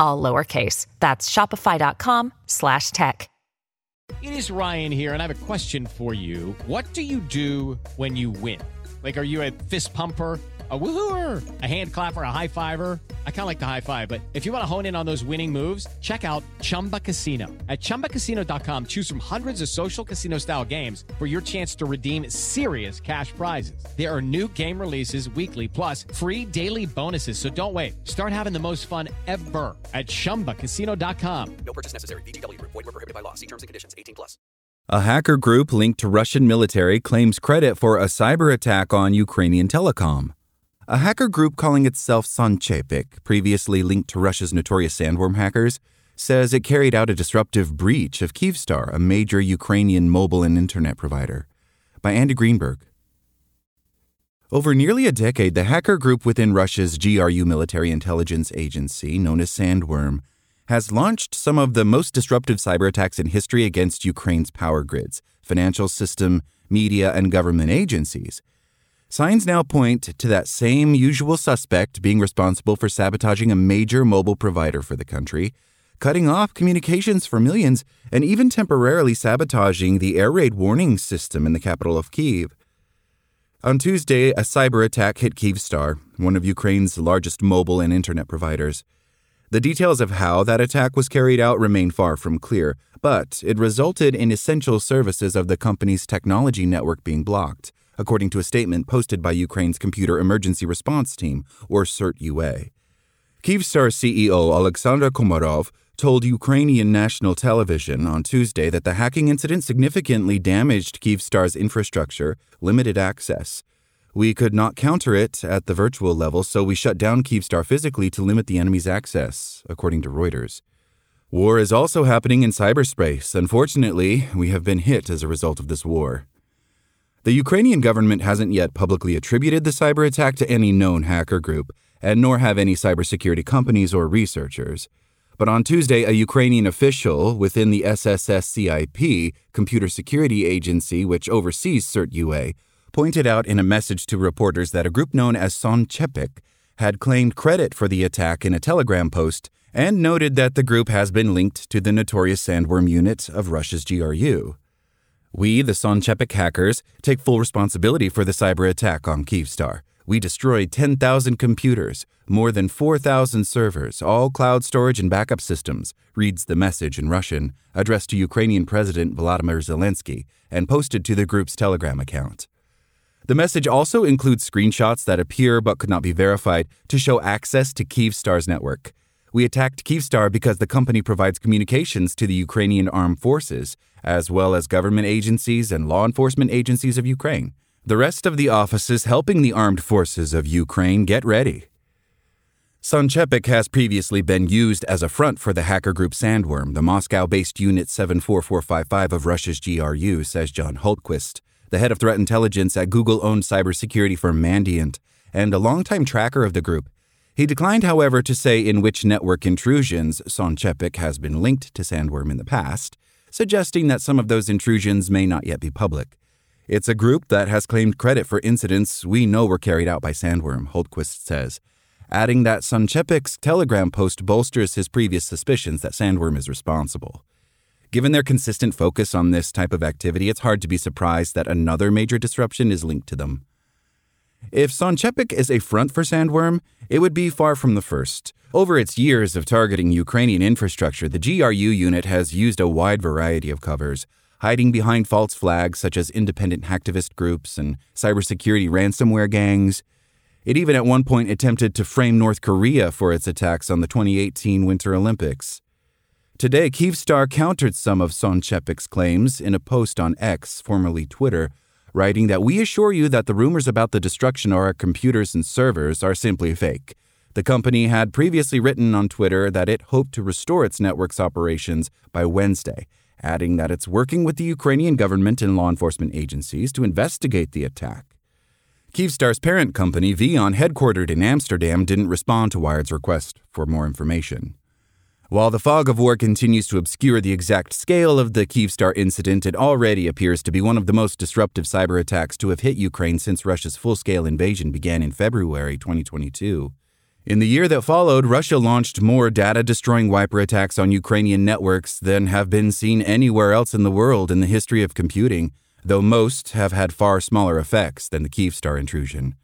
all lowercase. That's shopify.com slash tech. It is Ryan here, and I have a question for you. What do you do when you win? Like, are you a fist pumper? a woohooer, a hand clapper, a high fiver. I kind of like the high five, but if you want to hone in on those winning moves, check out Chumba Casino. At ChumbaCasino.com, choose from hundreds of social casino style games for your chance to redeem serious cash prizes. There are new game releases weekly, plus free daily bonuses. So don't wait. Start having the most fun ever at ChumbaCasino.com. No purchase necessary. VGW. Void were prohibited by law. See terms and conditions. 18 plus. A hacker group linked to Russian military claims credit for a cyber attack on Ukrainian telecom. A hacker group calling itself Solntsepek, previously linked to Russia's notorious sandworm hackers, says it carried out a disruptive breach of Kyivstar, a major Ukrainian mobile and internet provider. By Andy Greenberg. Over nearly a decade, the hacker group within Russia's GRU military intelligence agency, known as Sandworm, has launched some of the most disruptive cyber attacks in history against Ukraine's power grids, financial system, media, and government agencies Signs now point to that same usual suspect being responsible for sabotaging a major mobile provider for the country, cutting off communications for millions, and even temporarily sabotaging the air raid warning system in the capital of Kiev. On Tuesday, a cyber attack hit Kyivstar, one of Ukraine's largest mobile and internet providers. The details of how that attack was carried out remain far from clear, but it resulted in essential services of the company's technology network being blocked according to a statement posted by Ukraine's Computer Emergency Response Team, or CERT-UA. Kyivstar CEO Alexander Komarov told Ukrainian national television on Tuesday that the hacking incident significantly damaged Kyivstar's infrastructure, limited access. We could not counter it at the virtual level, so we shut down Kyivstar physically to limit the enemy's access, according to Reuters. War is also happening in cyberspace. Unfortunately, we have been hit as a result of this war. The Ukrainian government hasn't yet publicly attributed the cyber attack to any known hacker group, and nor have any cybersecurity companies or researchers. But on Tuesday, a Ukrainian official within the SSSCIP, Computer Security Agency, which oversees CERT-UA, pointed out in a message to reporters that a group known as Solntsepek had claimed credit for the attack in a Telegram post and noted that the group has been linked to the notorious Sandworm unit of Russia's GRU. We, the Solntsepek hackers, take full responsibility for the cyber attack on Kyivstar. We destroyed 10,000 computers, more than 4,000 servers, all cloud storage and backup systems, reads the message in Russian, addressed to Ukrainian President Volodymyr Zelensky and posted to the group's Telegram account. The message also includes screenshots that appear but could not be verified to show access to Kyivstar's network. We attacked Kyivstar because the company provides communications to the Ukrainian armed forces, as well as government agencies and law enforcement agencies of Ukraine. The rest of the offices helping the armed forces of Ukraine get ready. Solntsepek has previously been used as a front for the hacker group Sandworm, the Moscow based Unit 74455 of Russia's GRU, says John Hultquist, the head of threat intelligence at Google owned cybersecurity firm Mandiant, and a longtime tracker of the group. He declined, however, to say in which network intrusions Solntsepek has been linked to Sandworm in the past, suggesting that some of those intrusions may not yet be public. It's a group that has claimed credit for incidents we know were carried out by Sandworm, Hultquist says, adding that Solntsepek's Telegram post bolsters his previous suspicions that Sandworm is responsible. Given their consistent focus on this type of activity, it's hard to be surprised that another major disruption is linked to them. If Solntsepek is a front for Sandworm, it would be far from the first. Over its years of targeting Ukrainian infrastructure, the GRU unit has used a wide variety of covers, hiding behind false flags such as independent hacktivist groups and cybersecurity ransomware gangs. It even at one point attempted to frame North Korea for its attacks on the 2018 Winter Olympics. Today, Kyivstar countered some of Solntsepek's claims in a post on X, formerly Twitter, writing that we assure you that the rumors about the destruction of our computers and servers are simply fake. The company had previously written on Twitter that it hoped to restore its network's operations by Wednesday, adding that it's working with the Ukrainian government and law enforcement agencies to investigate the attack. Kyivstar's parent company, VEON, headquartered in Amsterdam, didn't respond to Wired's request for more information. While the fog of war continues to obscure the exact scale of the Kyivstar incident, it already appears to be one of the most disruptive cyber attacks to have hit Ukraine since Russia's full scale invasion began in February 2022. In the year that followed, Russia launched more data destroying wiper attacks on Ukrainian networks than have been seen anywhere else in the world in the history of computing, though most have had far smaller effects than the Kyivstar intrusion.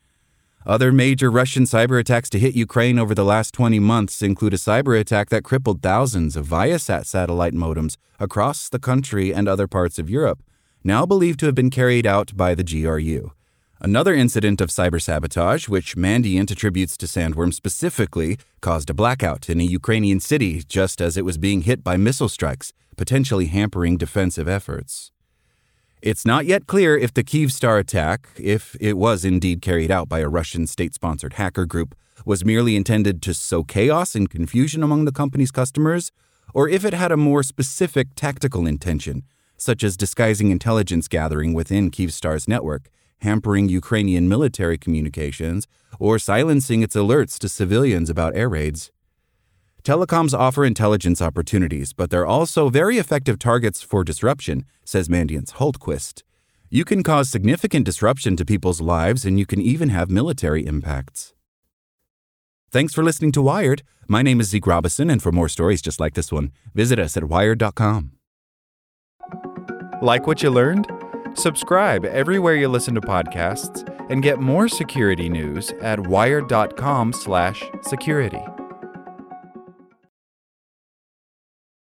Other major Russian cyber attacks to hit Ukraine over the last 20 months include a cyber attack that crippled thousands of Viasat satellite modems across the country and other parts of Europe, now believed to have been carried out by the GRU. Another incident of cyber sabotage, which Mandiant attributes to Sandworm specifically, caused a blackout in a Ukrainian city just as it was being hit by missile strikes, potentially hampering defensive efforts. It's not yet clear if the Kyivstar attack, if it was indeed carried out by a Russian state sponsored hacker group, was merely intended to sow chaos and confusion among the company's customers, or if it had a more specific tactical intention, such as disguising intelligence gathering within Kyivstar's network, hampering Ukrainian military communications, or silencing its alerts to civilians about air raids. Telecoms offer intelligence opportunities, but they're also very effective targets for disruption, says Mandiant's Hultquist. You can cause significant disruption to people's lives, and you can even have military impacts. Thanks for listening to Wired. My name is Zeke Robison, and for more stories just like this one, visit us at wired.com. Like what you learned? Subscribe everywhere you listen to podcasts and get more security news at wired.com/security.